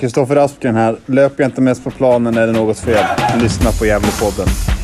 Kristoffer Aspgren här. Löper jag inte mest på planen är det något fel. Lyssna på Gävlepodden.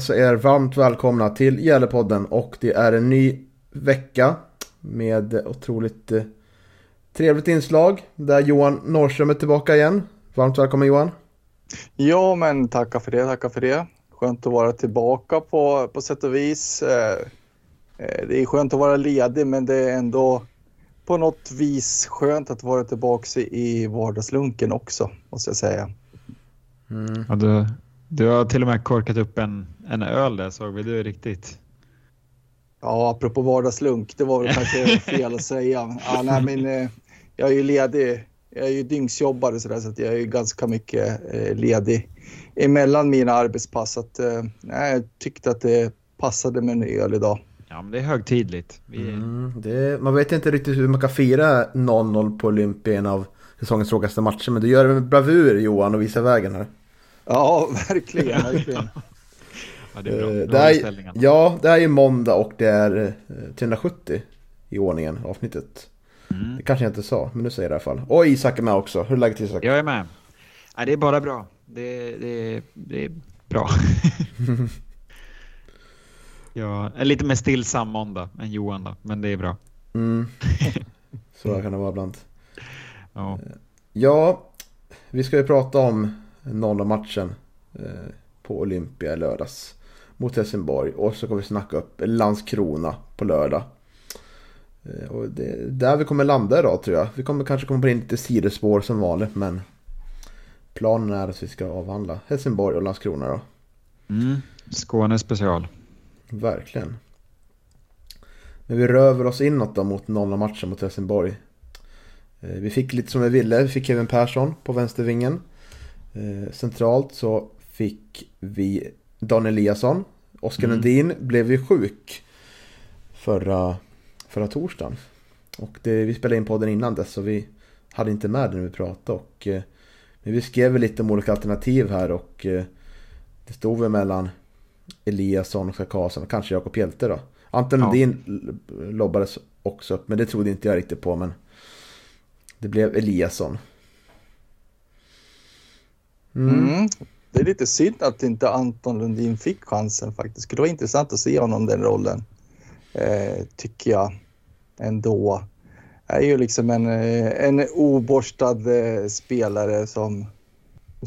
Hälsar er varmt välkomna till Gällepodden och det är en ny vecka med otroligt eh, trevligt inslag där Johan Norrström är tillbaka igen. Varmt välkommen Johan. Ja, men tacka för det, tacka för det. Skönt att vara tillbaka på, på sätt och vis. Eh, eh, Det är skönt att vara ledig, men det är ändå på något vis skönt att vara tillbaka i vardagslunken också, måste jag säga. Ja, du, du har till och med korkat upp en, en öl där såg vi. Du är riktigt... Ja, apropå vardagslunk, det var väl kanske fel att säga. Ja, nej, men, eh, jag är ju ledig. Jag är ju dygnsjobbare så, där, så att jag är ju ganska mycket eh, ledig emellan mina arbetspass. Så att, eh, nej, jag tyckte att det passade med en öl idag. Ja, men det är högtidligt. Vi, Mm, det, man vet inte riktigt hur man kan fira 0-0 på Olympia i en av säsongens tråkigaste matcher men du gör det med bravur Johan och visar vägen här. Ja, verkligen. verkligen. Ja, det är bra. Eh, det är, ja, det är ju måndag och det är eh, 370 i ordningen, avsnittet. Mm. Det kanske jag inte sa, men nu säger jag det i alla fall. Och Isak är med också. Hur är läget Isak? Jag är med. Nej, det är bara bra. Det, det, det är bra. är lite mer stillsam måndag än Johan då, men det är bra. Mm. Så kan det vara ibland. Ja. Ja, vi ska ju prata om 0-matchen eh, på Olympia i lördags mot Helsingborg. Och så kommer vi snacka upp Landskrona på lördag. Eh, och det är där vi kommer landa idag tror jag. Vi kommer kanske komma på in lite sidospår som vanligt men planen är att vi ska avhandla Helsingborg och Landskrona då. Mm. Skåne special. Verkligen. Men vi röver oss inåt då mot 0-matchen mot Helsingborg. Eh, Vi fick lite som vi ville. Vi fick Kevin Persson på vänstervingen. Eh, Centralt så fick vi Dan Eliasson. Oskar Mm. Lundin blev ju sjuk förra, förra torsdagen. Och det, vi spelade in podden innan dess så vi hade inte med det när vi pratade. Och, eh, men vi skrev lite om olika alternativ här och eh, det stod väl mellan Eliasson, Oskar Karlsson och kanske Jakob Hjelte då. Anton Ja. Lundin l- lobbades också upp men det trodde inte jag riktigt på men det blev Eliasson. Mm. Mm. Det är lite synd att inte Anton Lundin fick chansen faktiskt. Det skulle vara intressant att se honom den rollen. Eh, tycker jag ändå. Är ju liksom en, eh, en oborstad eh, spelare som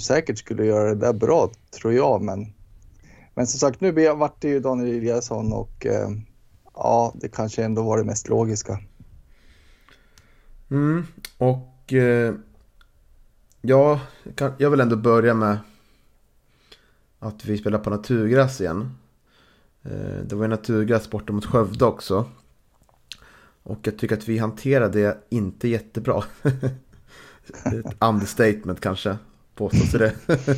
säkert skulle göra det där bra, tror jag. Men, men som sagt, nu vart det ju Daniel Eliasson och eh, ja, det kanske ändå var det mest logiska. Mm. Och eh, ja, jag vill ändå börja med att vi spelar på naturgräs igen. Eh, det var ju naturgräs borta mot Skövde också. Och jag tycker att vi hanterade det inte jättebra. Ett understatement kanske, påstås det.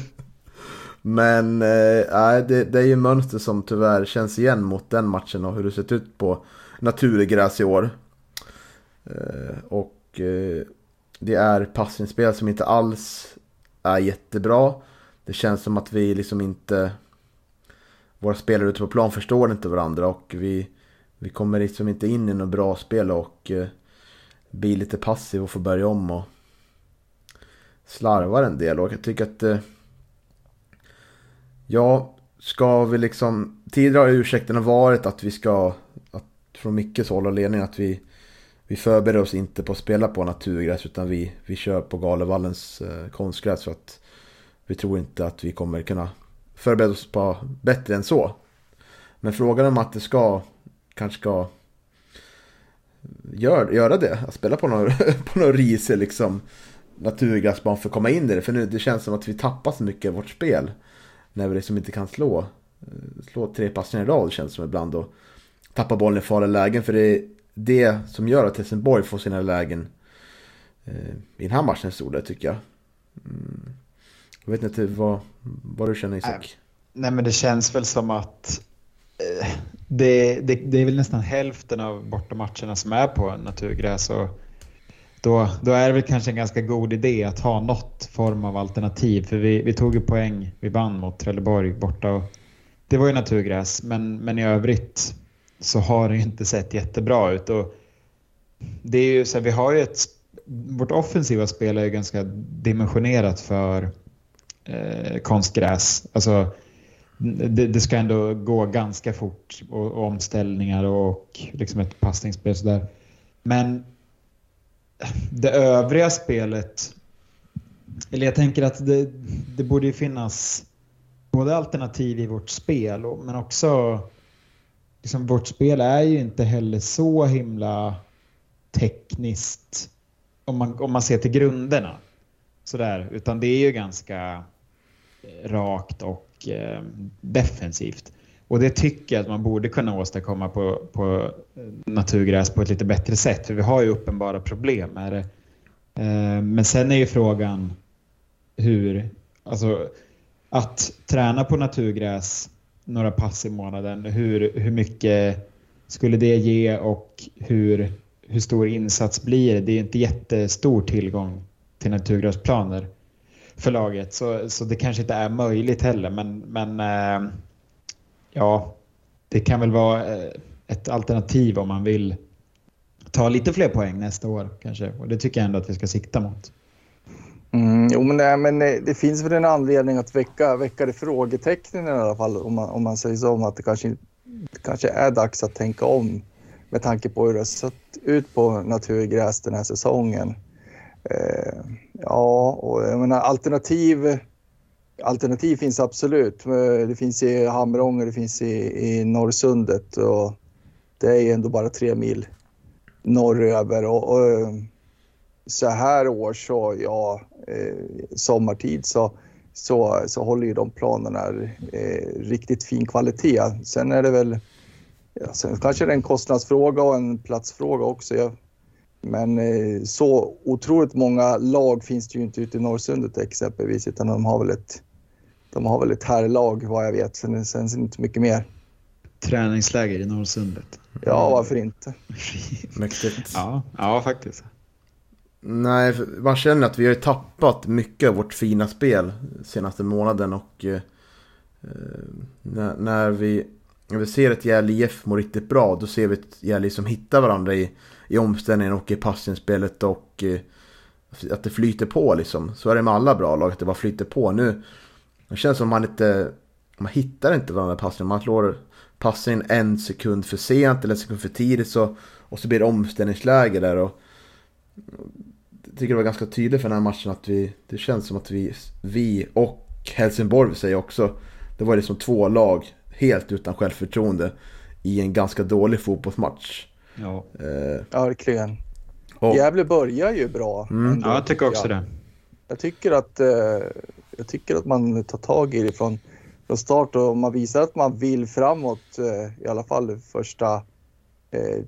Men äh, det, det är ju mönster som tyvärr känns igen mot den matchen och hur det sett ut på naturgräs i år. Eh, och det är passningsspel som inte alls är jättebra. Det känns som att vi liksom inte... Våra spelare ute på plan förstår inte varandra och vi, vi kommer liksom inte in i något bra spel och eh, blir lite passiv och får börja om och slarvar en del. Och jag tycker att... Eh, ja, ska vi liksom... Tidigare har ursäkterna varit att vi ska... Att från Mickes håll och ledning att vi vi förbereder oss inte på att spela på naturgräs utan vi, vi kör på Galevallens eh, konstgräs för att vi tror inte att vi kommer kunna förbereda oss på bättre än så. Men frågan om att det ska, kanske ska gör, göra det, att spela på någon, på någon risig liksom naturgräsbana för att komma in i det. För nu det känns som att vi tappar så mycket av vårt spel när vi liksom inte kan slå, slå tre passningar i rad känns det som ibland. Och tappa bollen i farliga lägen. För det är det som gör att Helsingborg får sina lägen eh, i den här matchen tycker jag. Mm. Jag vet inte vad, vad du känner Isak? Nej men det känns väl som att eh, det, det, det, är väl nästan hälften av bortamatcherna som är på naturgräs. Och då, då är det väl kanske en ganska god idé att ha något form av alternativ. För vi, vi tog ju poäng, vi vann mot Trelleborg borta. Och det var ju naturgräs men, men i övrigt så har det ju inte sett jättebra ut. Och det är ju så här, vi har ju ett, vårt offensiva spel är ju ganska dimensionerat för eh, konstgräs. Alltså, det, det, ska ändå gå ganska fort och, och omställningar och liksom ett passningsspel sådär. Men det övriga spelet, eller jag tänker att det, det borde ju finnas både alternativ i vårt spel och, men också liksom vårt spel är ju inte heller så himla tekniskt om man, om man ser till grunderna. Sådär, utan det är ju ganska rakt och eh, defensivt. Och det tycker jag att man borde kunna åstadkomma på, på eh, naturgräs på ett lite bättre sätt. För vi har ju uppenbara problem med det. Eh, men sen är ju frågan hur, alltså att träna på naturgräs några pass i månaden, hur, hur mycket skulle det ge och hur, hur stor insats blir det? Det är inte jättestor tillgång till naturgräsplaner för laget så, så det kanske inte är möjligt heller men, men eh, ja, det kan väl vara eh, ett alternativ om man vill ta lite fler poäng nästa år kanske. Och det tycker jag ändå att vi ska sikta mot. Mm, jo, men, det, men eh, det, finns väl en anledning att väcka, väcka det frågetecknen i alla fall om man, om man säger så. Om att det kanske, det kanske är dags att tänka om med tanke på hur det har sett ut på naturgräs den här säsongen. Eh, ja, och jag menar alternativ Alternativ finns absolut. Eh, det finns i Hamrånge, det finns i, i Norrsundet och det är ju ändå bara tre mil norröver. Och, och eh, så här år så, ja, eh, sommartid så, så, så håller ju de planerna eh, riktigt fin kvalitet. Sen är det väl, ja, sen kanske det är en kostnadsfråga och en platsfråga också. Jag, men eh, så otroligt många lag finns det ju inte ute i Norrsundet exempelvis, utan de har väl ett, de har väl ett herrlag vad jag vet. Sen, sen, inte mycket mer. Träningsläger i Norrsundet. Ja, varför inte? Mäktigt. Ja, ja, faktiskt. Nej, man känner att vi har tappat mycket av vårt fina spel senaste månaden och eh, när, när, vi, när vi ser ett Gävle IF må riktigt bra då ser vi ett Gävle som hittar varandra i, i omställningen och i passningsspelet och eh, att det flyter på liksom. Så är det med alla bra lag, att det bara flyter på. Nu det känns som man inte, man hittar inte varandra passningen. Man slår passningen en sekund för sent eller en sekund för tidigt så, och så blir det omställningsläge där. Och, jag tycker det var ganska tydligt för den här matchen att vi, det känns som att vi, vi och Helsingborg säger också, det var liksom två lag helt utan självförtroende i en ganska dålig fotbollsmatch. Ja, eh, verkligen. Och, Gävle börjar ju bra. Mm. ja, jag tycker också jag. det. Jag tycker att, eh, jag tycker att man tar tag i det från, från start och man visar att man vill framåt eh, i alla fall första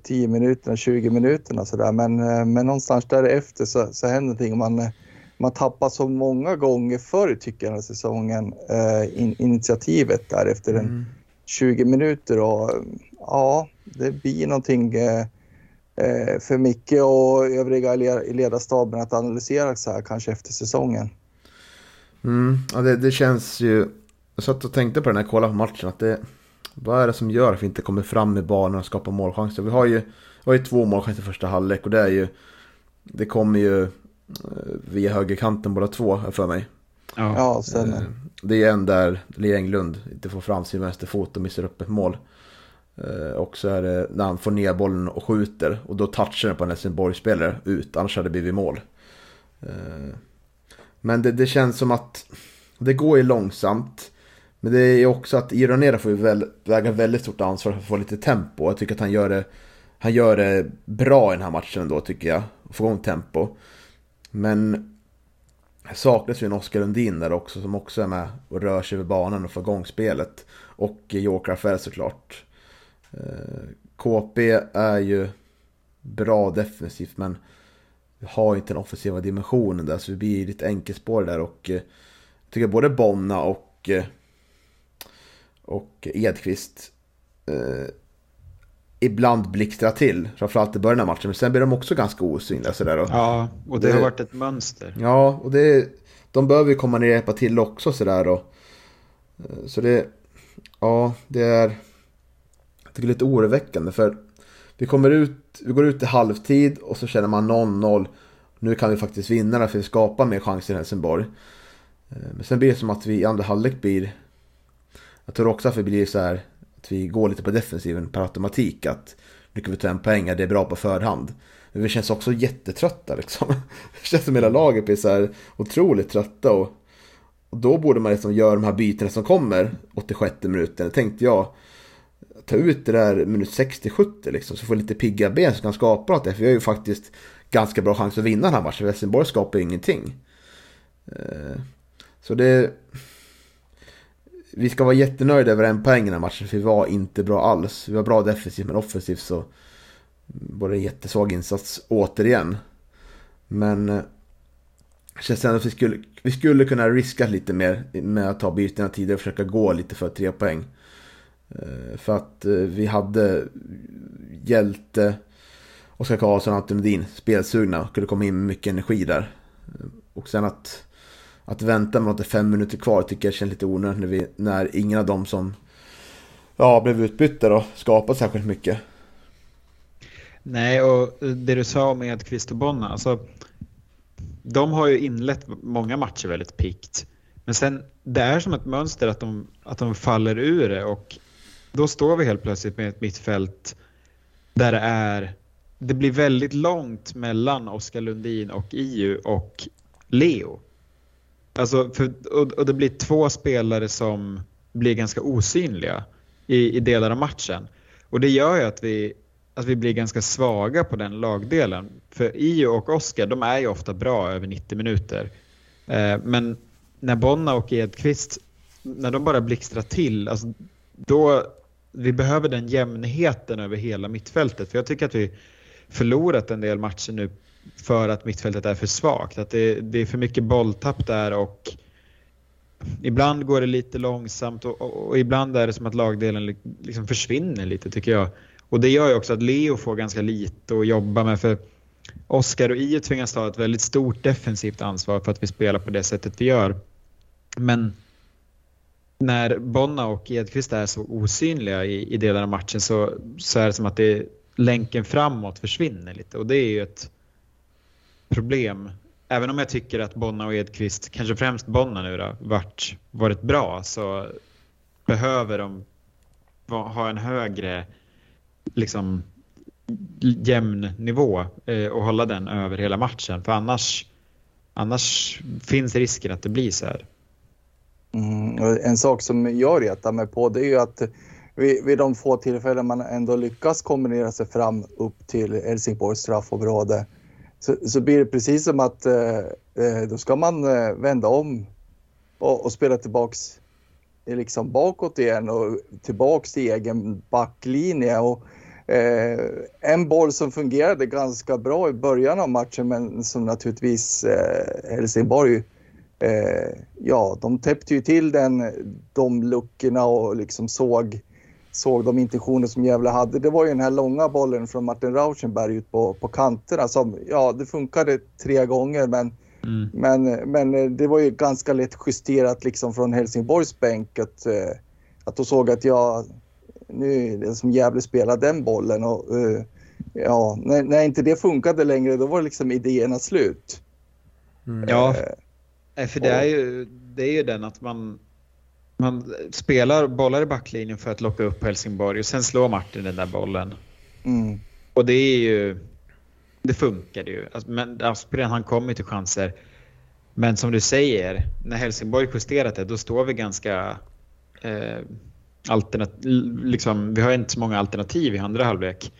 10 eh, minuterna, 20 minuterna sådär. Men, eh, men någonstans därefter så, så händer någonting. Man, eh, man tappar så många gånger förr tycker jag den här säsongen eh, in, initiativet där efter en mm. 20 minuter och ja, det blir någonting eh, för Micke och övriga i ledarstaben att analysera så här kanske efter säsongen. Mm, ja, det, det känns ju, jag satt och tänkte på den här kolla på matchen att det vad är det som gör att vi inte kommer fram i banan och skapar målchanser? Vi har ju, vi har ju två målchanser i första halvlek och det är ju... Det kommer ju eh, via högerkanten båda två, för mig. Ja, ja sen... Eh, det är en där Lee Englund inte får fram sin vänsterfot och missar upp ett mål. Eh, och så är det när han får ner bollen och skjuter och då touchar den på en Helsingborg-spelare ut, annars hade det blivit mål. Eh, men det, det känns som att det går ju långsamt. Men det är också att Ironera får ju väl, väga väldigt stort ansvar för att få lite tempo. Jag tycker att han gör det, han gör det bra i den här matchen ändå tycker jag. Få igång tempo. Men det saknas ju en Oskar Lundin där också som också är med och rör sig över banan och får igång spelet. Och Joker Affär såklart. Eh, KP är ju bra defensivt men har inte den offensiva dimensionen där så vi blir lite enkelspår där och eh, jag tycker både Bonna och, eh, och Edqvist eh, ibland blixtrar till. Framförallt i början av matchen men sen blir de också ganska osynliga sådär. Och, Ja, och det, Det- har varit ett mönster. Ja, och det, de behöver ju komma ner och hjälpa till också sådär. Och, så det, ja, det är, tycker det är lite oroväckande för vi kommer ut, vi går ut i halvtid och så känner man 0-0. Nu kan vi faktiskt vinna det för vi skapar mer chanser i Helsingborg. Eh, men sen blir det som att vi i andra halvlek blir, jag tror också att vi blir så här, att vi går lite på defensiven per automatik. Att nu kan vi ta en poäng, det är bra på förhand. Men vi känns också jättetrötta liksom. Det känns som hela laget blir så här otroligt trötta. Och, och då borde man liksom göra de här bytena som kommer 86 minuten. tänkte jag. Ta ut det där minut 60-70 liksom. Så får vi lite pigga ben som kan skapa något. där. För vi har ju faktiskt ganska bra chans att vinna den här matchen. Helsingborg skapar ju ingenting. Eh, så det... Vi ska vara jättenöjda över en poäng i den här matchen. För vi var inte bra alls. Vi var bra defensivt men offensivt så var det en jättesvag insats återigen. Men eh, det känns ändå att vi skulle, vi skulle kunna riska lite mer med att ta bytena tidigare och försöka gå lite för tre poäng. Eh, för att eh, vi hade Hjälte, Oskar Karlsson och Anton Lundin spelsugna och kunde komma in med mycket energi där. Eh, och sen att, att vänta med något fem minuter kvar tycker jag känns lite onödigt när, vi, när ingen av dem som ja, blev utbytta då skapade särskilt mycket. Nej, och det du sa med Edqvist och Bonna, alltså de har ju inlett många matcher väldigt pikt. Men sen, det är som ett mönster att de, att de faller ur det och då står vi helt plötsligt med ett mittfält där det är, det blir väldigt långt mellan Oskar Lundin och Iu och Leo. Alltså, för, och, och det blir två spelare som blir ganska osynliga i, i delar av matchen. Och det gör ju att vi, att vi blir ganska svaga på den lagdelen. För IU och Oskar, de är ju ofta bra över 90 minuter. Eh, men när Bonna och Edqvist, när de bara blixtrar till, alltså, då vi behöver den jämnheten över hela mittfältet. För jag tycker att vi förlorat en del matcher nu för att mittfältet är för svagt. Att det, det är för mycket bolltapp där och ibland går det lite långsamt och, och, och ibland är det som att lagdelen liksom försvinner lite tycker jag. Och det gör ju också att Leo får ganska lite att jobba med för Oskar och Io tvingas ta ett väldigt stort defensivt ansvar för att vi spelar på det sättet vi gör. Men när Bonna och Edqvist är så osynliga i, i delar av matchen så, så är det som att det, länken framåt försvinner lite och det är ju ett problem. Även om jag tycker att Bonna och Edqvist, kanske främst Bonna nu då, varit, varit bra så behöver de ha en högre liksom jämn nivå eh, och hålla den över hela matchen för annars, annars finns risken att det blir så här. Mm, en sak som jag retar mig på det är ju att vid, vid de få tillfällen man ändå lyckas kombinera sig fram upp till Helsingborgs straffområde så, så blir det precis som att eh, eh då ska man eh, vända om och, och spela tillbaks eh, liksom bakåt igen och tillbaks till egen backlinje. Och, eh, en boll som fungerade ganska bra i början av matchen men som naturligtvis eh, Helsingborg eh, ja, de täppte ju till den, de luckorna och liksom såg, såg de intentioner som Gävle hade. Det var ju den här långa bollen från Martin Rauschenberg ut på, på kanterna som, ja, det funkade tre gånger men, Mm. men, men det var ju ganska lätt justerat liksom från Helsingborgs bänk att, eh, att de såg att jag, nu är det som Gävle spelar den bollen och eh, ja, när, när inte det funkade längre då var liksom idéerna slut. Ja, Eh, Nej, för det är, ju, det är ju den att man, man spelar bollar i backlinjen för att locka upp Helsingborg och sen slår Martin den där bollen. mm. Och det är ju... Det funkar ju. Alltså, men Aspgren han kommer till chanser. Men som du säger, när Helsingborg justerat det, då står vi ganska... Eh, alternat, liksom, vi har inte så många alternativ i andra halvlek.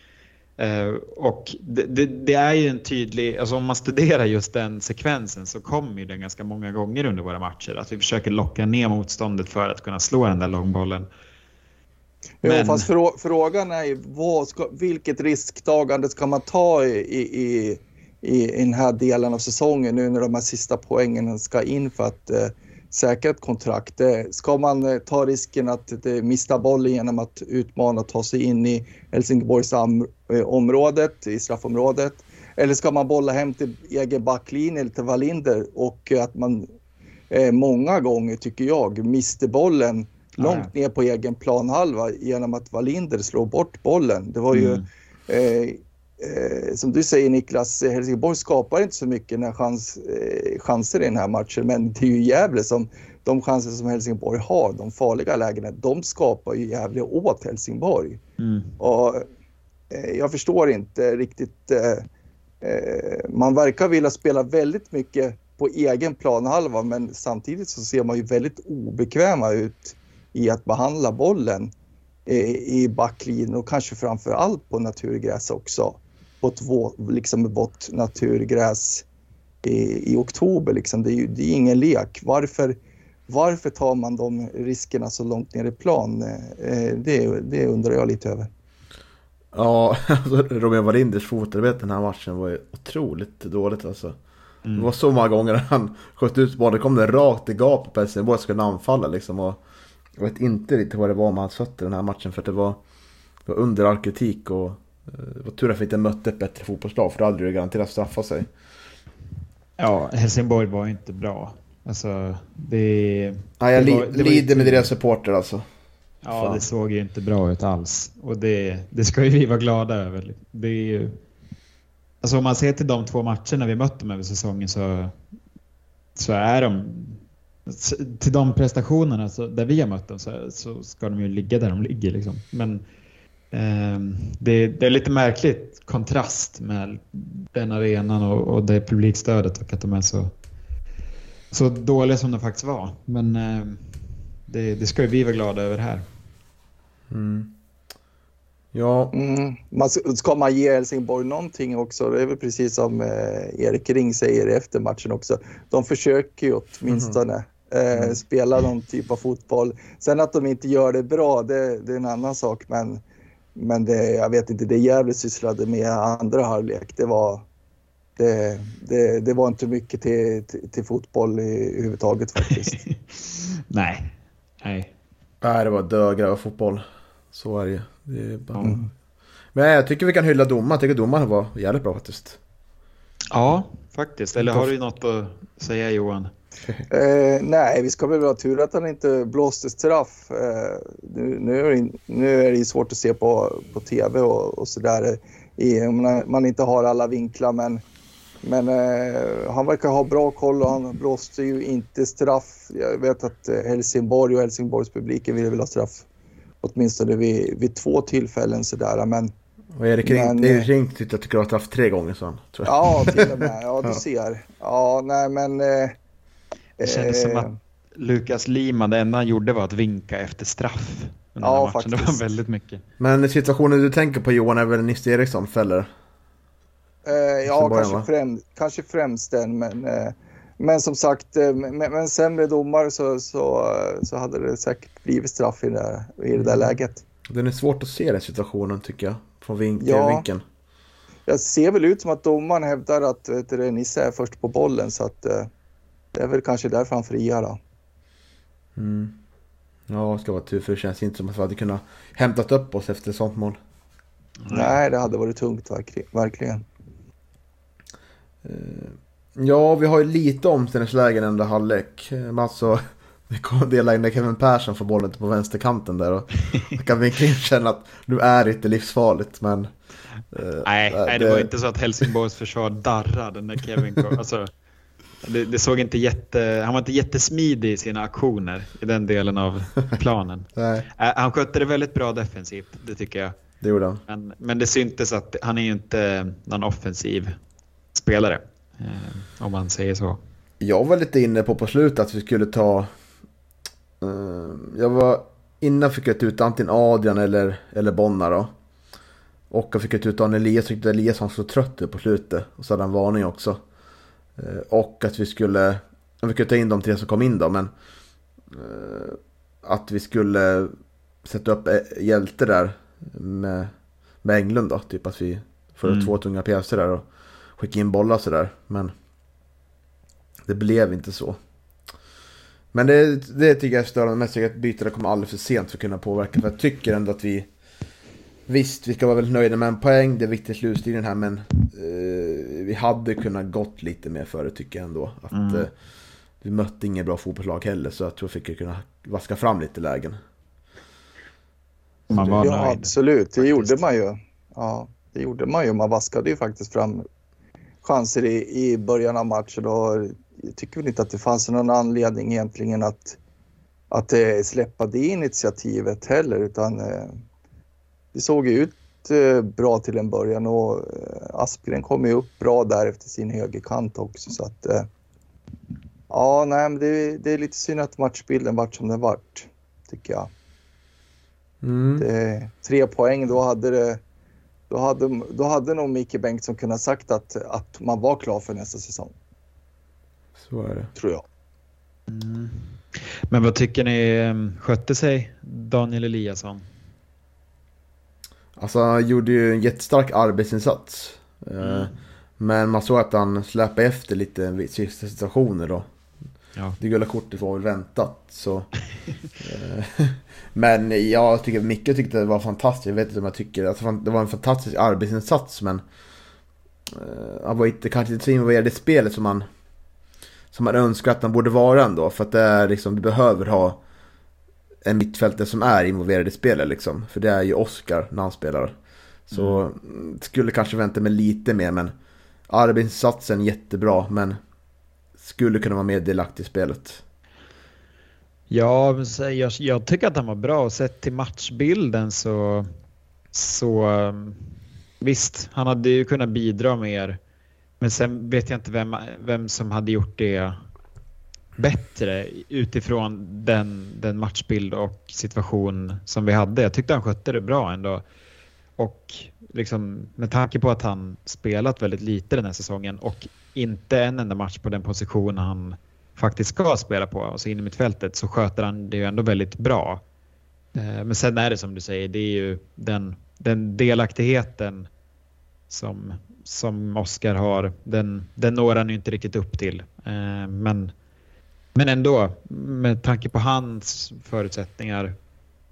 Eh, och det, det, det är ju en tydlig, alltså om man studerar just den sekvensen så kommer den ganska många gånger under våra matcher. Att vi försöker locka ner motståndet för att kunna slå den där långbollen. Jo, Men- fast frå frågan är ju vilket risktagande ska man ta i, i, i, i den här delen av säsongen nu när de här sista poängen ska in för att eh, säkra ett kontrakt. Eh, ska man eh, ta risken att mista bollen genom att utmana och ta sig in i Helsingborgs eh, området, i straffområdet? Eller ska man bolla hem till egen backlinje eller till Wallinder och att man många gånger, tycker jag, mister bollen långt ner på egen planhalva genom att Wallinder slår bort bollen. Det var ju, Mm. eh, eh, som du säger Niklas, eh, Helsingborg skapar inte så mycket när chans, eh, chanser i den här matchen, men det är ju Gävle som, de chanser som Helsingborg har, de farliga lägena, de skapar ju Gävle åt Helsingborg. Mm. Och, eh, jag förstår inte riktigt. Eh, eh, man verkar vilja spela väldigt mycket på egen planhalva men samtidigt så ser man ju väldigt obekväma ut i att behandla bollen i backlinjen och kanske framför allt på naturgräs också. På ett vå- liksom vått naturgräs i, i oktober. Liksom. Det, är ju, det är ingen lek. Varför, varför tar man de riskerna så långt ner i plan? Eh, det, det undrar jag lite över. Ja, alltså Robin Wallinders fotarbete den här matchen var ju otroligt dåligt alltså. Mm. Det var så många gånger han sköt ut bollen, det kom den rakt i gapet på Helsingborg skulle anfalla liksom. Och jag vet inte riktigt vad det var med hans fötter den här matchen för att det var, det var under all kritik och det var tur att vi inte mötte ett bättre fotbollslag för då hade det garanterat straffat sig. Ja, Helsingborg var inte bra. Alltså, det... Nej, jag Det var- det lider med tur. deras supporter alltså. Ja, Fan. det såg ju inte bra ut alls. Och det, det ska ju vi vara glada över. Det är ju... Alltså om man ser till de två matcherna vi mött dem över säsongen så, så är de... Till de prestationerna så, där vi har mött dem så, så ska de ju ligga där de ligger. Liksom. Men ehm, det, det är lite märkligt kontrast med den arenan och, och det publikstödet och att de är så, så dåliga som de faktiskt var. Men ehm, det, det ska ju vi vara glada över här. Mm. Ja, Mm. Man, ska man ge Helsingborg någonting också, det är väl precis som eh, Erik Ring säger efter matchen också. De försöker ju åtminstone eh, spela någon typ av fotboll. Sen att de inte gör det bra, det, det är en annan sak. Men, men det, jag vet inte, det Gävle sysslade med andra halvlek, det var, det, det, det var inte mycket till, till, till fotboll i, överhuvudtaget faktiskt. Nej. Nej. nej, det var dögra fotboll. Så är det ju. Det är bara... Mm. Men jag tycker vi kan hylla domaren. Jag tycker domaren var jävligt bra faktiskt. Ja, faktiskt. Eller har du något att säga Johan? Eh, nej, vi ska väl vara tur att han inte blåste straff. Eh, nu, nu, är det, nu är det ju svårt att se på, på tv och, och sådär. om Man, man inte har alla vinklar, men, men eh, han verkar ha bra koll och han blåste ju inte straff. Jag vet att eh, Helsingborg och Helsingborgspubliken ville väl ha straff åtminstone vid, vid två tillfällen sådär. Men Och Erik Ring, Men, Erik eh, Ring tyckte att det skulle ha straff tre gånger så han, ja, till och med. Ja, du ser. Ja, nej men... Eh, Det kändes som eh, att Lukas Lima, det enda han gjorde var att vinka efter straff. Under Ja, matchen. Det faktiskt. var väldigt mycket. Men situationen du tänker på Johan är väl Nisse Eriksson fäller? Eh, ja, början, kanske, främ, kanske främst den. Men, eh, men som sagt, eh, med, med en sämre domare så, så, eh, så hade det säkert blivit straff i det där, i det där Mm. läget. Den är svårt att se den situationen tycker jag. Från vink Ja. vinkeln. Jag ser väl ut som att domaren hävdar att vet du, Nisse är först på bollen så att eh, det är väl kanske därför han friar då. Mm. Ja, det ska vara tur för det känns inte som att vi hade kunnat hämtat upp oss efter sånt mål. Nej, det hade varit tungt verkli- verkligen. Ja, vi har ju lite omställningslägen under halvlek. Eh, Men alltså, vi kommer dela in när Kevin Persson får bollen på vänsterkanten där. Och jag kan verkligen känna att nu är det inte livsfarligt, men... eh, Nej, eh, nej, det var inte så att Helsingborgs försvar darrade när Kevin kom. Alltså, det, det såg inte jätte, han var inte jättesmidig i sina aktioner i den delen av planen. Han skötte det väldigt bra defensivt, det tycker jag. det gjorde han. Men, men det syntes att han är ju inte någon offensiv spelare. Eh, om man säger så. Jag var lite inne på på slutet att vi skulle ta... eh, jag var innan fick jag ut antingen Adrian eller, eller Bonna då. Och jag fick ut Daniel Elias, tyckte Elias var så trött på slutet. Och så hade han varning också. Eh, och att vi skulle... Jag fick ta in de tre som kom in då, men... eh, att vi skulle sätta upp eh, hjälte där med, med Englund då. Typ att vi får mm. två tunga pjäser där och skicka in bollar sådär. Men det blev inte så. Men det, det tycker jag är störande mest. att bytena kommer alldeles för sent för att kunna påverka. För jag tycker ändå att vi... Visst, vi ska vara väldigt nöjda med en poäng. Det är viktigt i slutstriden här. Men eh, vi hade kunnat gått lite mer före tycker jag ändå. Att, mm. eh, vi mötte ingen bra fotbollslag heller. Så jag tror vi fick kunna vaska fram lite lägen. Man var ja, nöjd, absolut. Det faktiskt. gjorde man ju. Ja, det gjorde man ju. Man vaskade ju faktiskt fram chanser i, i början av matchen. Och jag tycker väl inte att det fanns någon anledning egentligen att, att eh, släppa det initiativet heller. Utan eh, det såg ju ut eh, bra till en början och eh, Aspgren kom ju upp bra där efter sin högerkant också. Så att, eh, ja, nej, men det, det, är lite synd att matchbilden vart som den vart, tycker jag. Mm. Det, tre poäng, då hade det då hade, då hade nog Micke Bengtsson kunnat sagt att, att man var klar för nästa säsong. Så är det. Tror jag. Mm. Men vad tycker ni skötte sig Daniel Eliasson? Alltså han gjorde ju en jättestark arbetsinsats. Eh, mm. Men man såg att han släpade efter lite i sista situationer då. Ja. Det gula kortet var väl väntat. Så. Eh, men jag tycker Micke tyckte det var fantastiskt. Jag vet inte om jag tycker alltså, det var en fantastisk arbetsinsats. Men uh, han var inte, kanske inte så involverad i spelet som man, som man önskar att han borde vara ändå. För att det är liksom, vi behöver ha en mittfältare som är involverad i spelet liksom. För det är ju Oscar när han spelar. Så mm. skulle kanske vänta mig lite mer men arbetsinsatsen jättebra men skulle kunna vara mer delaktig i spelet. Ja, jag, jag tycker att han var bra och sett till matchbilden så, så um, visst, han hade ju kunnat bidra mer. Men sen vet jag inte vem, vem som hade gjort det bättre utifrån den, den matchbild och situation som vi hade. Jag tyckte han skötte det bra ändå. Och liksom, med tanke på att han spelat väldigt lite den här säsongen och inte en enda match på den position han faktiskt ska spela på, alltså in i mittfältet, så sköter han det ju ändå väldigt bra. Eh, men sen är det som du säger, det är ju den, den delaktigheten som, som Oskar har, den, den når han ju inte riktigt upp till. Eh, men, men ändå, med tanke på hans förutsättningar,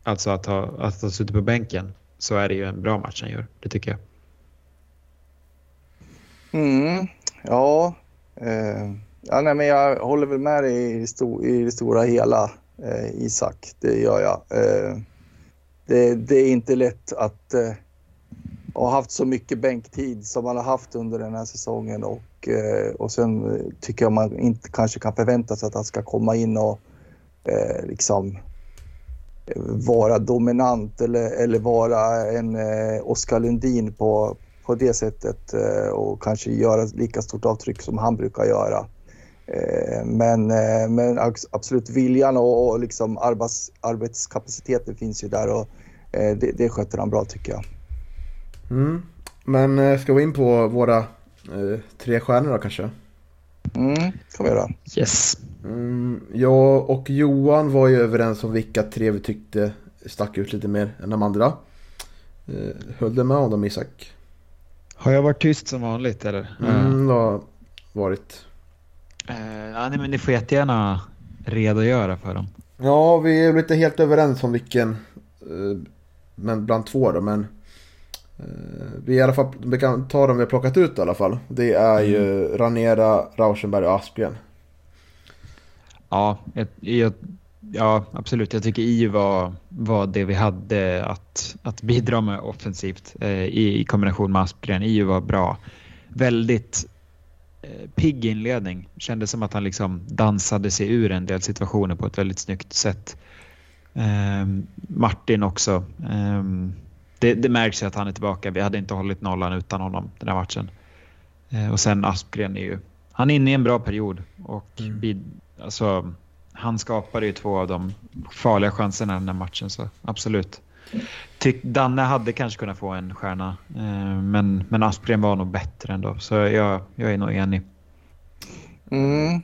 alltså att ha, att ha suttit på bänken, så är det ju en bra match han gör. Det tycker jag. Mm, ja, eh, ja nej, men jag håller väl med dig i det, sto i det stora hela, eh, Isak. Det gör jag. Eh, det, det, är inte lätt att eh, ha haft så mycket bänktid som man har haft under den här säsongen och, och, eh, och sen eh, tycker jag man inte kanske kan förvänta sig att han ska komma in och eh, liksom eh, vara dominant eller, eller vara en eh, Oskar Lundin på, på det sättet eh, och kanske göra lika stort avtryck som han brukar göra. Eh, men, eh, men absolut viljan och, och liksom arbets, arbetskapaciteten finns ju där och eh, det, det sköter han bra tycker jag. Mm. Men eh, ska vi in på våra tre stjärnor då kanske? Mm, kan vi göra. Yes. Mm, jag och Johan var ju överens om vilka tre vi tyckte stack ut lite mer än de andra. Eh, höll du med om dem Isak? Har jag varit tyst som vanligt eller? Mm, det har varit. Uh, ja, nej, men ni får jättegärna redogöra för dem. Ja, vi är inte helt överens om vilken. Uh, men bland två då, men. Vi, i alla fall, vi kan ta dem vi har plockat ut i alla fall. Det är mm. ju Ranera, Rauschenberg och Aspgren. Ja, jag, jag, ja, absolut. Jag tycker I var, var det vi hade att, att bidra med offensivt eh, i, i, kombination med Aspgren. I var bra. Väldigt eh, pigg inledning. Kändes som att han liksom dansade sig ur en del situationer på ett väldigt snyggt sätt. Eh, Martin också. Ehm, det, det märks ju att han är tillbaka. Vi hade inte hållit nollan utan honom den här matchen. Eh, och sen Aspgren är ju han är inne i en bra period och mm. alltså, han skapade ju två av de farliga chanserna den här matchen, så absolut. Tyck, Danne hade kanske kunnat få en stjärna, eh, men, men Aspgren var nog bättre ändå, så jag, jag är nog enig. Mm.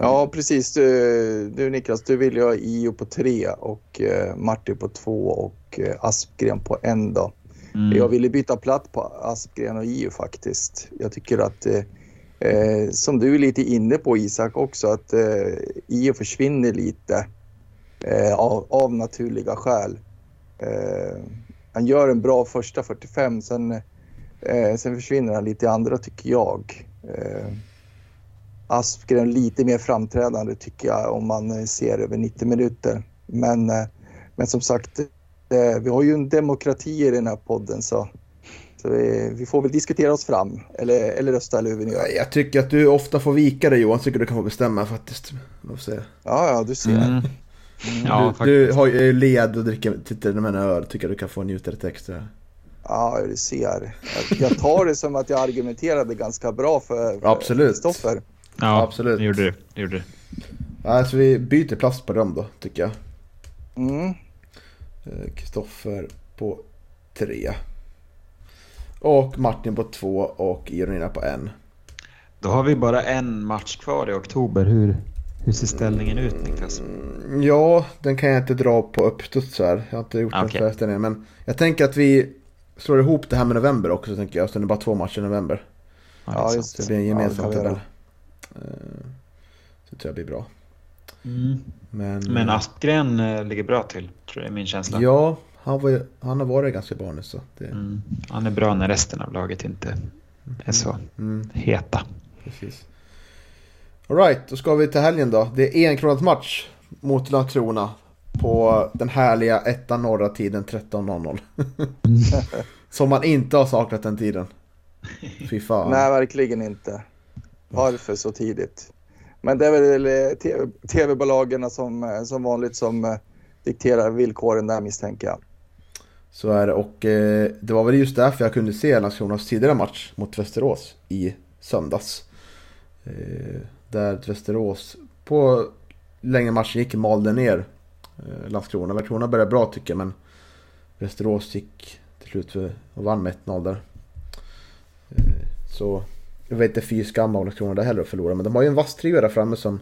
Ja, precis. Du, du Niklas, du vill ju ha Io på tre och eh, Martin på två och eh, Aspgren på en då. Mm. Jag ville byta plats på Aspgren och Io faktiskt. Jag tycker att, eh, eh, som du är lite inne på Isak också, att eh, Io försvinner lite eh, av, av naturliga skäl. Eh, han gör en bra första 45, sen, sen försvinner han lite i andra tycker jag. Aspgren lite mer framträdande tycker jag om man eh, ser över 90 minuter. Men, eh, men som sagt, eh, vi har ju en demokrati i den här podden så, så vi, vi får väl diskutera oss fram eller, eller rösta eller hur vi nu gör. Jag tycker att du ofta får vika dig Johan, tycker du kan få bestämma faktiskt. Ja, ja, du ser. Mm. Ja, du, du har ju led och dricker, tittar med en öl, tycker du kan få njuta lite extra. Ja, du ser. Jag, jag tar det som att jag argumenterade ganska bra för, för Absolut. Kristoffer. Ja, Absolut. det gjorde. Det gjorde du. Alltså vi byter plats på dem då, tycker jag. Mm. Eh, Kristoffer på tre. Och Martin på två och Ironina på en. Då har vi bara en match kvar i oktober. Hur, hur ser ställningen ut Niklas? Mm, Ja, den kan jag inte dra på uppstuds så här. Jag har inte gjort den Okej. föreställningen. Men jag tänker att vi slår ihop det här med november också, tänker jag. Så det är bara två matcher i november. Ja, det är just Så det blir en Ja, det gemensam vi tabell. Eh, Så det tror jag blir bra. Mm. Men, Men Aspgren eh, ligger bra till, tror jag är min känsla. Ja, han, var, han har varit ganska bra nu så. Det, Mm. Han är bra när resten av laget inte är så mm, heta. precis. Alright, då ska vi till helgen då. Det är en kronat match mot Landskrona. På den härliga ettan norra tiden 13.00. Som man inte har saknat den tiden. Fy fan. Nej, verkligen inte. Varför så tidigt? Men det är väl eh, TV tv-bolagen som, eh, som vanligt som eh, dikterar villkoren där misstänker jag. Så är det och eh, det var väl just därför jag kunde se Landskronas tidigare match mot Västerås i söndags. Eh, där Västerås på längre matchen gick malde ner eh, Landskrona. Landskrona började bra tycker jag men Västerås gick till slut och vann med 1-0 där. Eh, så jag vet inte fy skam av Landskrona där heller att förlora men de har ju en vass trio där framme som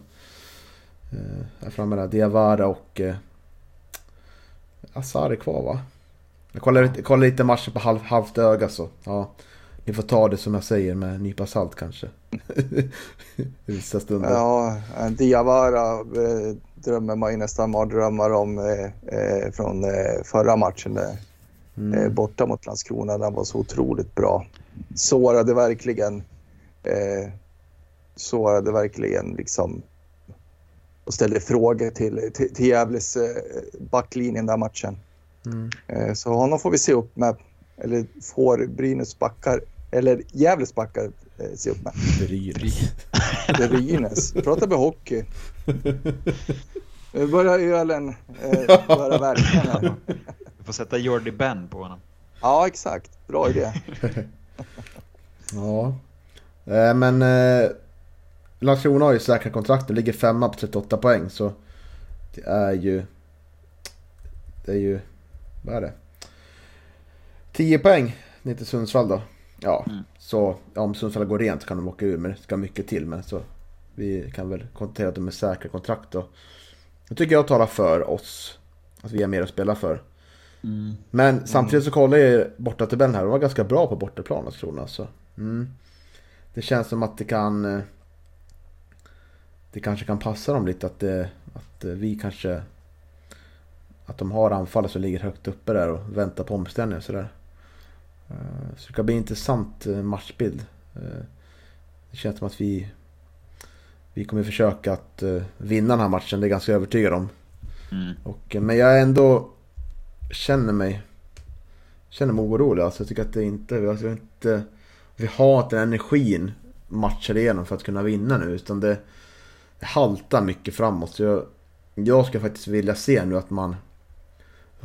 eh, är framme där. Diawara och eh, Azar är kvar va? Jag kollar, lite- kollar lite matcher på halv, halvt öga så. Ja, ni får ta det som jag säger med en nypa salt kanske. I vissa stunder. Ja, eh, Diawara eh, drömmer man ju nästan mardrömmar om eh, eh, från förra matchen där, Mm. borta mot Landskrona. Den var så otroligt bra. Sårade verkligen. Eh, sårade verkligen liksom och ställde frågor till, till, till Gävles eh, backlinjen den matchen. Mm. Eh, så honom får vi se upp med. Eller får Brynäs backar, eller Gävles backar eh, se upp med. Brynäs. Brynäs. Pratar vi hockey. Nu börjar ölen eh, börja verka här. Du får sätta Jordi Ben på honom. Ja, exakt. Bra idé. Ja. Eh, men eh, Landskrona har ju säkrat kontrakten, ligger femma på 38 poäng så det är ju... Det är ju... Vad är det? 10 poäng ner till Sundsvall då. Ja, Mm. så ja, om Sundsvall går rent kan de åka ur men det ska mycket till men så vi kan väl konstatera att de är säkra kontrakt då. Det tycker jag talar för oss. Att vi har mer att spela för. Men samtidigt så kollar jag bortatabellen här. De var ganska bra på bortaplan Landskrona. Så. Mm. Det känns som att det kan... eh, Det kanske kan passa dem lite att, det, att eh, vi kanske... Att de har anfallare som ligger högt uppe där och väntar på omställningar sådär. Eh, Så det kan bli en intressant eh, matchbild. Eh, Det känns som att vi... Vi kommer försöka att eh, vinna den här matchen, det är jag ganska övertygad om. Mm. Och, eh, men jag ändå känner mig känner mig orolig. Alltså jag tycker att det inte, har inte, vi har inte den energin matchar igenom för att kunna vinna nu. Utan det, det haltar mycket framåt. Så jag, jag ska faktiskt vilja se nu att man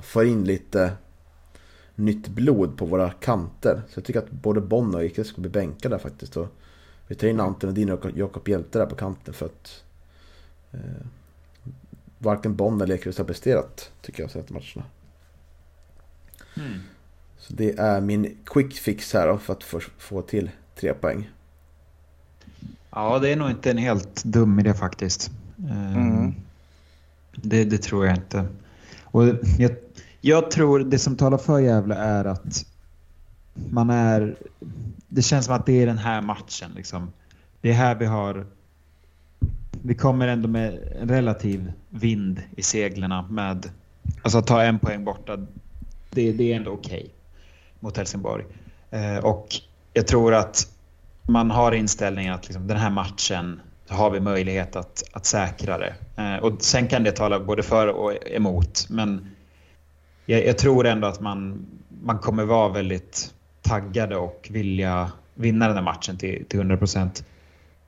får in lite nytt blod på våra kanter. Så jag tycker att både Bonn och Ike ska bli bänkade faktiskt. Och vi tar in Anton Edin och Jakob Hjelte där på kanten för att eh, varken Bonn eller Ekerhus har presterat tycker jag senaste matcherna. Mm. Så det är min quick fix här då för att få, till tre poäng. Ja, det är nog inte en helt dum idé faktiskt. Ehm, Mm. Det, det tror jag inte. Och jag, jag tror det som talar för Gävle är att man är... Det känns som att det är den här matchen. Liksom. Det är här vi har... Vi kommer ändå med en relativ vind i seglerna med... Alltså att ta en poäng borta, det, det är ändå okej mot Helsingborg. Eh, och jag tror att man har inställningen att liksom, den här matchen har vi möjlighet att, att säkra det. Eh, och sen kan det tala både för och emot. Men jag, jag tror ändå att man, man kommer vara väldigt taggade och vilja vinna den här matchen till, till 100 procent.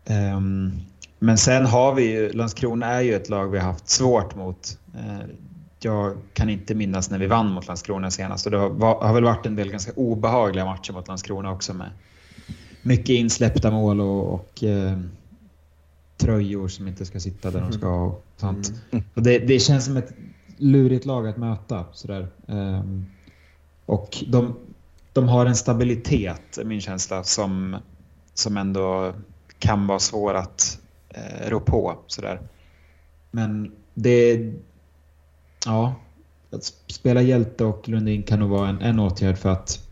Um, men sen har vi ju, Landskrona är ju ett lag vi har haft svårt mot. Uh, jag kan inte minnas när vi vann mot Landskrona senast och det har, var, har väl varit en del ganska obehagliga matcher mot Landskrona också med mycket insläppta mål och, och eh, tröjor som inte ska sitta där de ska och sånt. Och det, det känns som ett lurigt lag att möta. Sådär. Ehm, och de, de har en stabilitet, min känsla, som, som ändå kan vara svår att eh, rå på. Sådär. Men det... Ja, att spela hjälte och Lundin kan nog vara en, en åtgärd för att,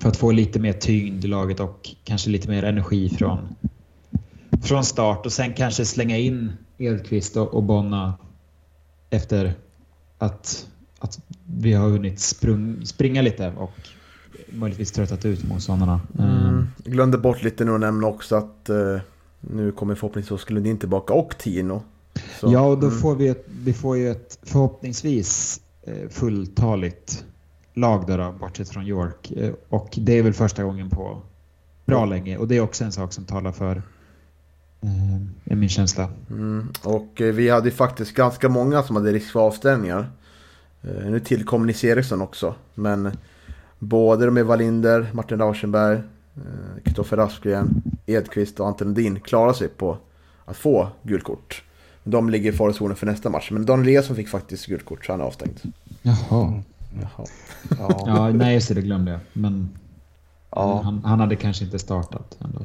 för att få lite mer tyngd i laget och kanske lite mer energi från, från start och sen kanske slänga in Edqvist och, och Bonna efter att, att vi har hunnit sprung, springa lite och möjligtvis tröttat ut motståndarna. Mm. Glömde bort lite nu att nämna också att eh, nu kommer förhoppningsvis skulle Lundin tillbaka och Tino. Så, ja, och då mm. får vi, ett, vi får ju ett förhoppningsvis eh, fulltaligt lag där då, bortsett från York. Eh, och det är väl första gången på bra länge och det är också en sak som talar för eh, är min känsla. Mm. Och eh, vi hade ju faktiskt ganska många som hade risk för avstängningar. Eh, nu tillkom Nils Eriksson också. Men både de med Wallinder, Martin Rauschenberg, eh, Kristoffer Aspgren, Edqvist och Anton Lundin klarar sig på att få gult kort. De ligger i farozonen för nästa match. Men Daniel Eliasson fick faktiskt gult kort så han är avstängd. Jaha. Jaha. Ja. Ja, nej just det, det glömde jag. Men Ja. han, han hade kanske inte startat ändå.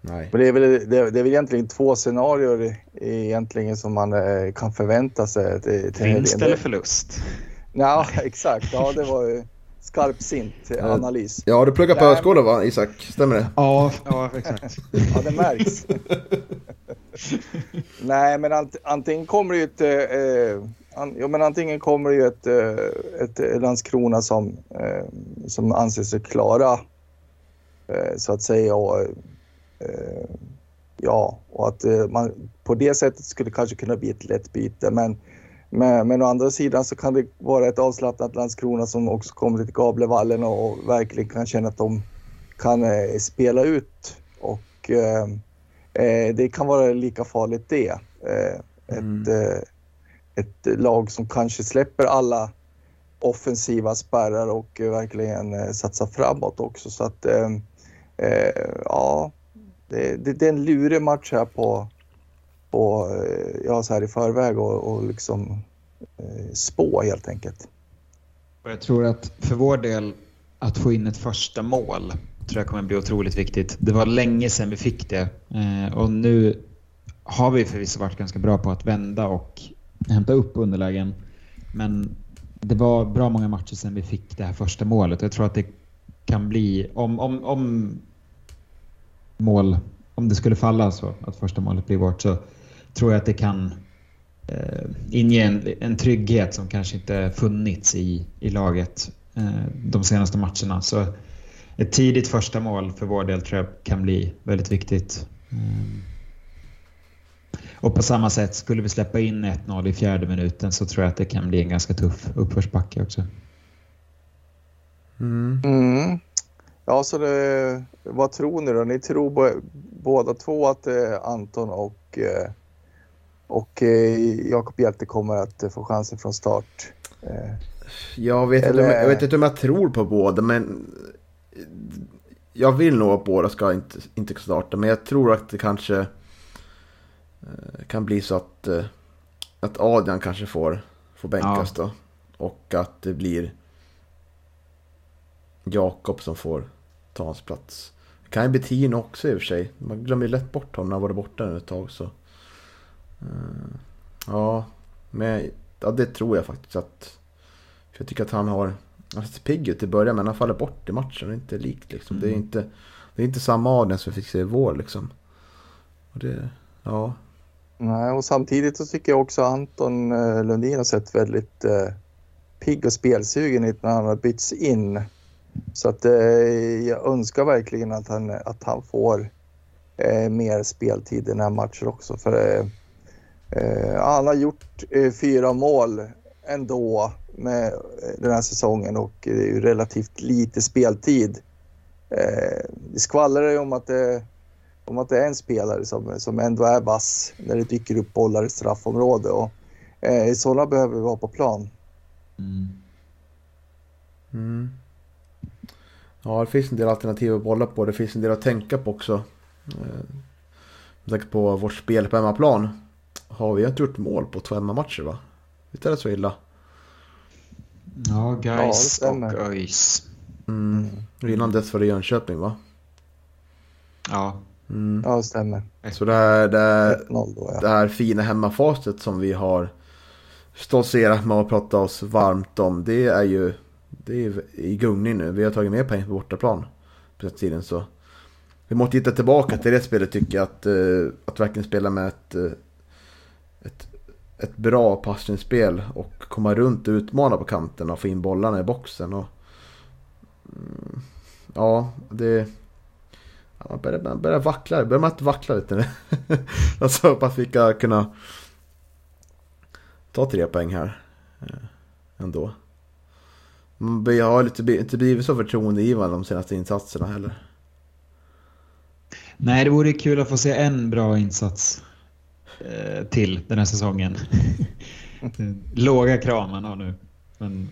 Nej. Men det är, väl, det, det är väl egentligen två scenarier i- egentligen som man eh, kan förvänta sig. Till, till Vinst eller förlust? Ja, exakt. Ja, det var ju skarpsint analys. Ja, du pluggar på högskolan va, Isak? Stämmer det? Ja, ja exakt. Ja, det märks. Nej, men ant, antingen kommer det ju ett... Eh, an, jo, men antingen kommer det ju ett, eh, ett Landskrona som, eh, som anser sig klara, eh, så att säga. Och, eh, ja, och att eh, man på det sättet skulle kanske kunna bli ett lätt byte. Men, men, men å andra sidan så kan det vara ett avslappnat Landskrona som också kommer till Gavlevallen och, och verkligen kan känna att de kan eh, spela ut. Och eh, eh, det kan vara lika farligt det. Eh, Mm. ett, eh, ett lag som kanske släpper alla offensiva spärrar och verkligen eh, satsar framåt också. Så att eh, ja, det, det, det är en lurig match här på, och eh, ja, så här i förväg och, och liksom eh, spå helt enkelt. Och jag tror att för vår del, att få in ett första mål tror jag kommer bli otroligt viktigt. Det var länge sedan vi fick det eh, och nu har vi förvisso varit ganska bra på att vända och hämta upp underlägen. Men det var bra många matcher sedan vi fick det här första målet. Jag tror att det kan bli, om, om, om mål, om det skulle falla så att första målet blir vårt så tror jag att det kan eh, inge en, en trygghet som kanske inte funnits i, i laget eh, de senaste matcherna. Så ett tidigt första mål för vår del tror jag kan bli väldigt viktigt. Mm. Och på samma sätt, skulle vi släppa in 1-0 i fjärde minuten så tror jag att det kan bli en ganska tuff uppförsbacke också. Mm. Mm. Ja, så det, vad tror ni då? Ni tror båda två att eh, Anton och, eh, och eh, Jakob Hjelte kommer att eh, få chansen från start. Eh, Jag vet, inte, om Eller- jag, jag vet inte om jag tror på båda, men jag vill nog att båda ska inte, inte starta. Men jag tror att det kanske kan bli så att, att Adrian kanske får, får bänkas då. Och att det blir Jakob som får ta hans plats. Det kan ju bli Tino också i och för sig. Man glömmer ju lätt bort honom när han varit borta nu ett tag. Så. Uh, ja, men ja, det tror jag faktiskt att... För jag tycker att han har... Han ser pigg ut i början men han faller bort i matchen. Det är inte likt liksom. Mm. Det, är mm. inte, det är inte samma Adrian som vi fick se i vår liksom. Och det, ja. Nej, och samtidigt så tycker jag också Anton eh, Lundin har sett väldigt eh, pigg och spelsugen ut när han har bytts in. Så att eh, jag önskar verkligen att han, att han får eh, mer speltid i den här matchen också. För eh, eh han har gjort eh, fyra mål ändå med eh, den här säsongen och det är ju relativt lite speltid. det skvallrar ju om att det, om att det är en spelare som, som ändå är vass när det dyker upp bollar i straffområde. Och, eh, sådana behöver vi vara på plan. Mm. Mm. Ja, det finns en del alternativ att bolla på. Det finns en del att tänka på också. Eh, med tanke på vårt spel på hemmaplan. Har vi inte gjort mål på två hemmamatcher va? Visst är det så illa? Ja, Gais ja, och ÖIS. Mm. Innan dess var det Jönköping va? Ja. Mm. Ja, det stämmer. Så det här, det, här, då, ja. det här fina hemmafaset som vi har stoltserat med att prata oss varmt om. Det är ju det är i gungning nu. Vi har tagit mer poäng på bortaplan på tiden så. Vi måste hitta tillbaka till det spelet tycker jag. Att, uh, att verkligen spela med ett, uh, ett, ett bra passningsspel och komma runt och utmana på kanten och få in bollarna i boxen. Och, mm, ja, det... Ja, man börjar, man börjar vackla, börjar man inte vackla lite nu? alltså att vi ska kunna ta tre poäng här. Eh, ändå. Vi har lite, inte blivit så förtroendeingivande de senaste insatserna heller. Nej, det vore kul att få se en bra insats Eh, till den här säsongen. Låga kramarna nu. Men,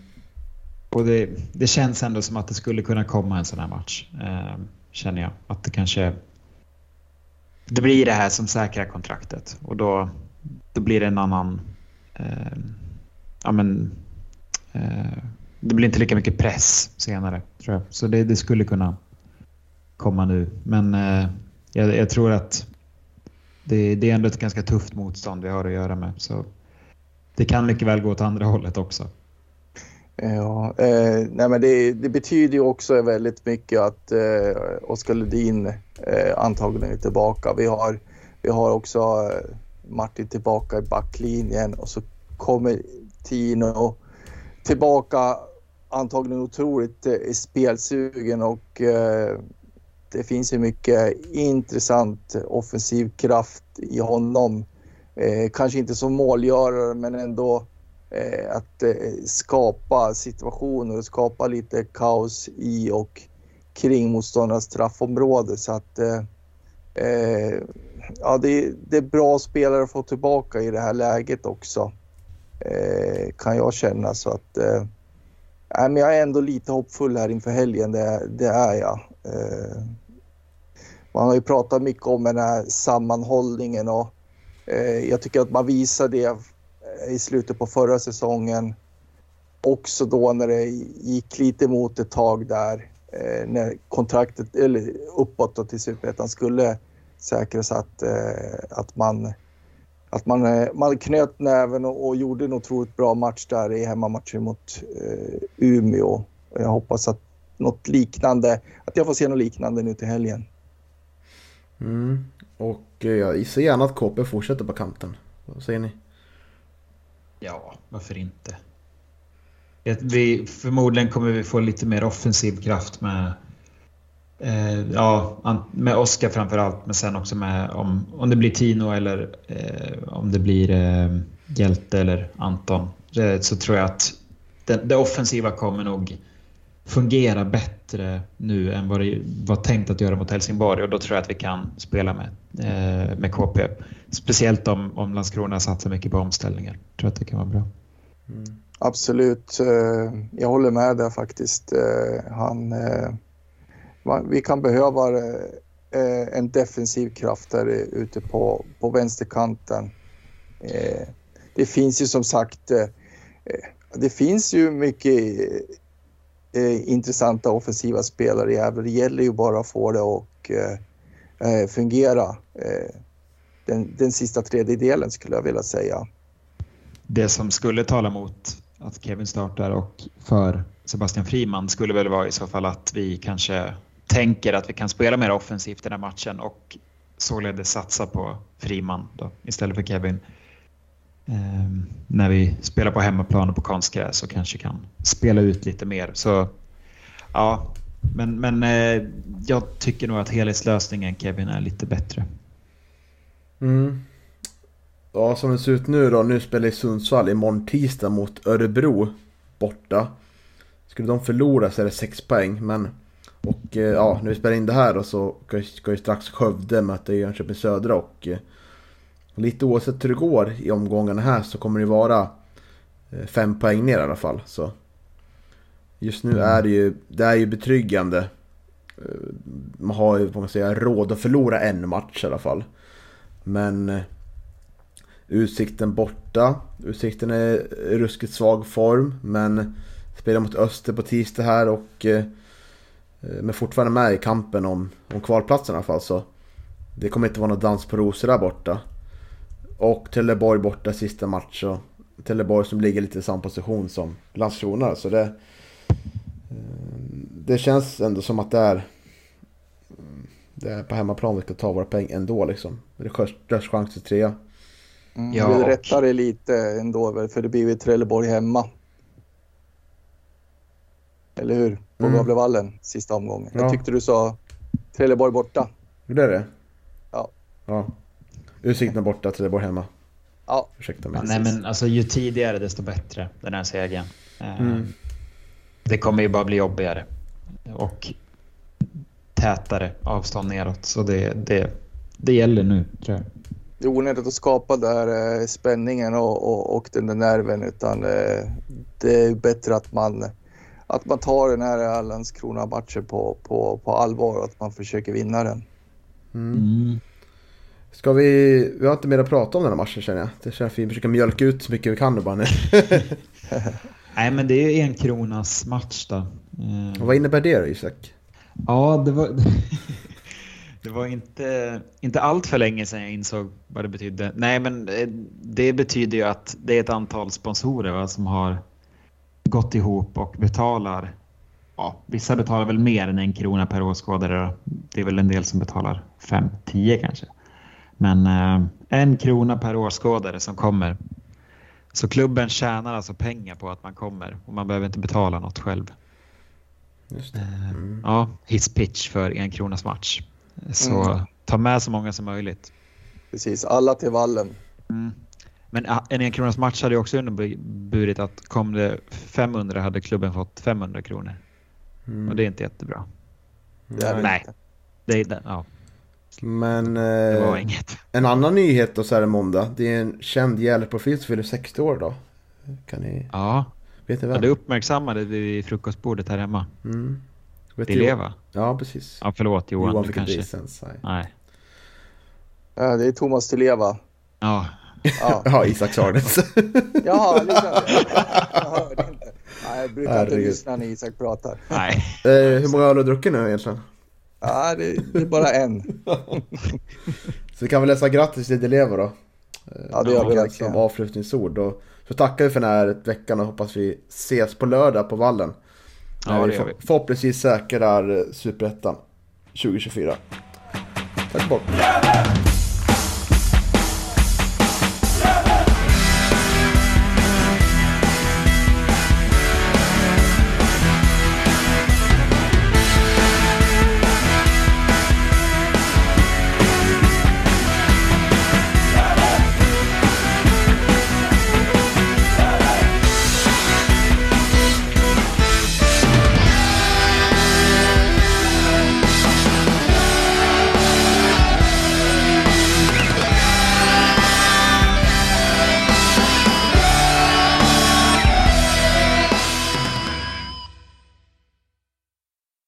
och det, det, känns ändå som att det skulle kunna komma en sån här match. Eh, känner jag. Att det kanske... Det blir det här som säkrar kontraktet och då, då blir det en annan... Eh, ja men... Eh, det blir inte lika mycket press senare. Tror jag. Så det, det skulle kunna komma nu. Men eh, jag, jag, tror att det, det, är ändå ett ganska tufft motstånd vi har att göra med. Så det kan mycket väl gå åt andra hållet också. Ja, eh, nej men det, det, betyder ju också väldigt mycket att eh, Oskar Ludin eh, antagligen är tillbaka. Vi har, vi har också eh, Martin tillbaka i backlinjen och så kommer Tino tillbaka antagligen otroligt eh, spelsugen och eh, det finns ju mycket intressant offensiv kraft i honom. Eh, kanske inte som målgörare men ändå eh, att eh, skapa situationer och skapa lite kaos i och kring motståndarnas straffområde. Så att eh, eh ja, det, det, är bra spelare att få tillbaka i det här läget också. Eh, kan jag känna så att eh, men jag är ändå lite hoppfull här inför helgen, det, det är jag. Eh, man har ju pratat mycket om den här sammanhållningen och eh, jag tycker att man visade det i slutet på förra säsongen. Också då när det gick lite emot ett tag där eh, när kontraktet, eller uppåt till Superettan skulle säkras att, att man att man, man knöt näven och, och, gjorde en otroligt bra match där i hemmamatchen mot eh, Umeå. Jag hoppas att något liknande, att jag får se något liknande nu till helgen. Mm. Och eh, jag ser gärna att KP fortsätter på kanten. Vad säger ni? Ja, varför inte? Vi, förmodligen kommer vi få lite mer offensiv kraft med Eh, ja, med Oskar framförallt, men sen också med om, om det blir Tino eller eh, om det blir eh, Hjälte eller Anton. Det, så tror jag att det, det, offensiva kommer nog fungera bättre nu än vad det var tänkt att göra mot Helsingborg och då tror jag att vi kan spela med, eh, med KP. Speciellt om, om Landskrona satsar mycket på omställningar. Jag tror att det kan vara bra. Mm. Absolut, eh, jag håller med där faktiskt. Eh, han eh, vi kan behöva en defensiv kraft där ute på, på vänsterkanten. Det finns ju som sagt, det finns ju mycket eh, intressanta offensiva spelare i Gävle. Det gäller ju bara att få det att eh, eh, fungera. Eh, den, den sista tredjedelen skulle jag vilja säga. Det som skulle tala mot att Kevin startar och för Sebastian Friman skulle väl vara i så fall att vi kanske tänker att vi kan spela mer offensivt den här matchen och således satsa på Friman då, istället för Kevin. Ehm, när vi spelar på hemmaplan och på konstgräs så kanske kan spela ut lite mer. Så ja, men, men eh, jag tycker nog att helhetslösningen Kevin är lite bättre. Mm. Ja, som det ser ut nu då. Nu spelar Sundsvall imorgon tisdag mot Örebro borta. Skulle de förlora så är det 6 poäng. Men och eh, ja, när vi spelar in det här då så ska ju strax Skövde möta Jönköping Södra och eh, och lite oavsett hur det går i omgångarna här så kommer det vara eh, fem poäng ner i alla fall. Så just nu är det ju, det är ju betryggande. Eh, man har ju, man säga, råd att förlora en match i alla fall. Men eh, Utsikten borta. Utsikten är i ruskigt svag form men spelar mot Öster på tisdag här och men fortfarande med i kampen om, om kvalplatsen i alla fall. Så det kommer inte vara någon dans på rosor där borta. Och Trelleborg borta sista match. Och Trelleborg som ligger lite i samma position som Landskrona. Så det, eh, det känns ändå som att det är, det är på hemmaplan vi ska ta våra poäng ändå liksom. Det är störst chans till trea. Mm, ja, vi rättar det lite ändå för det blir ju Trelleborg hemma. Eller hur? På mm. Gavlevallen sista omgången. Ja. Jag tyckte du sa Trelleborg borta. Gjorde det? Ja. Ja. Utsikten borta, Trelleborg hemma. Ja. Ursäkta mig. Ja, nej, men alltså ju tidigare desto bättre, den här segern. Eh, mm. Det kommer ju bara bli jobbigare. Och tätare avstånd neråt. Så det, det, det gäller nu, tror jag. Det är onödigt att skapa där eh, spänningen och, och, och den där nerven. Utan eh, det är bättre att man att man tar den här Landskrona-matchen på, på, på allvar och att man försöker vinna den. Mm. Ska vi, vi har inte mer att prata om den här matchen känner jag. Det känns att vi försöker mjölka ut så mycket vi kan nu bara nu. Nej men det är ju en kronas match då. Mm. vad innebär det då Isak? Ja, det var, det var inte, inte allt för länge sedan jag insåg vad det betydde. Nej men eh, det betyder ju att det är ett antal sponsorer va, som har gått ihop och betalar Ja, vissa betalar väl mer än en krona per åskådare. Det är väl en del som betalar 5-10 kanske. Men eh, en krona per åskådare som kommer. Så klubben tjänar alltså pengar på att man kommer och man behöver inte betala något själv. Just eh, mm. Ja, hisspitch för en kronas match. Så mm. ta med så många som möjligt. Precis, alla till vallen. Mm. Men en enkronas match hade också inneburit att kom det 500 hade klubben fått 500 kronor. Mm. Och det är inte jättebra. Det är Nej. Det är, ja. Men det var eh, inget. en annan nyhet då så är det måndag. Det är en känd Gävleprofil som fyller 60 år då. Kan ni... Ja. Vet ni vem? Ja, det uppmärksammade vi vid frukostbordet här hemma. Mm. Vet Leva. Ja, precis. Ja, förlåt Johan. Johan du kanske... Sens, nej. nej. Ja, det är Thomas Tileva. Ja, Ja, ja Isak. Jaha, liksom. jag hörde inte. Nej, jag brukar inte lyssna när Isak pratar. Nej. Eh, hur många har du druckit nu egentligen? Ja, det, det är bara en. så vi kan väl läsa grattis till Deleva då. Ja, det gör vi verkligen. Som avslutningsord. Och så tackar vi för den här veckan och hoppas vi ses på lördag på vallen. Ja, det gör vi. Förhoppningsvis säkrar Superettan 2024. Tack bort.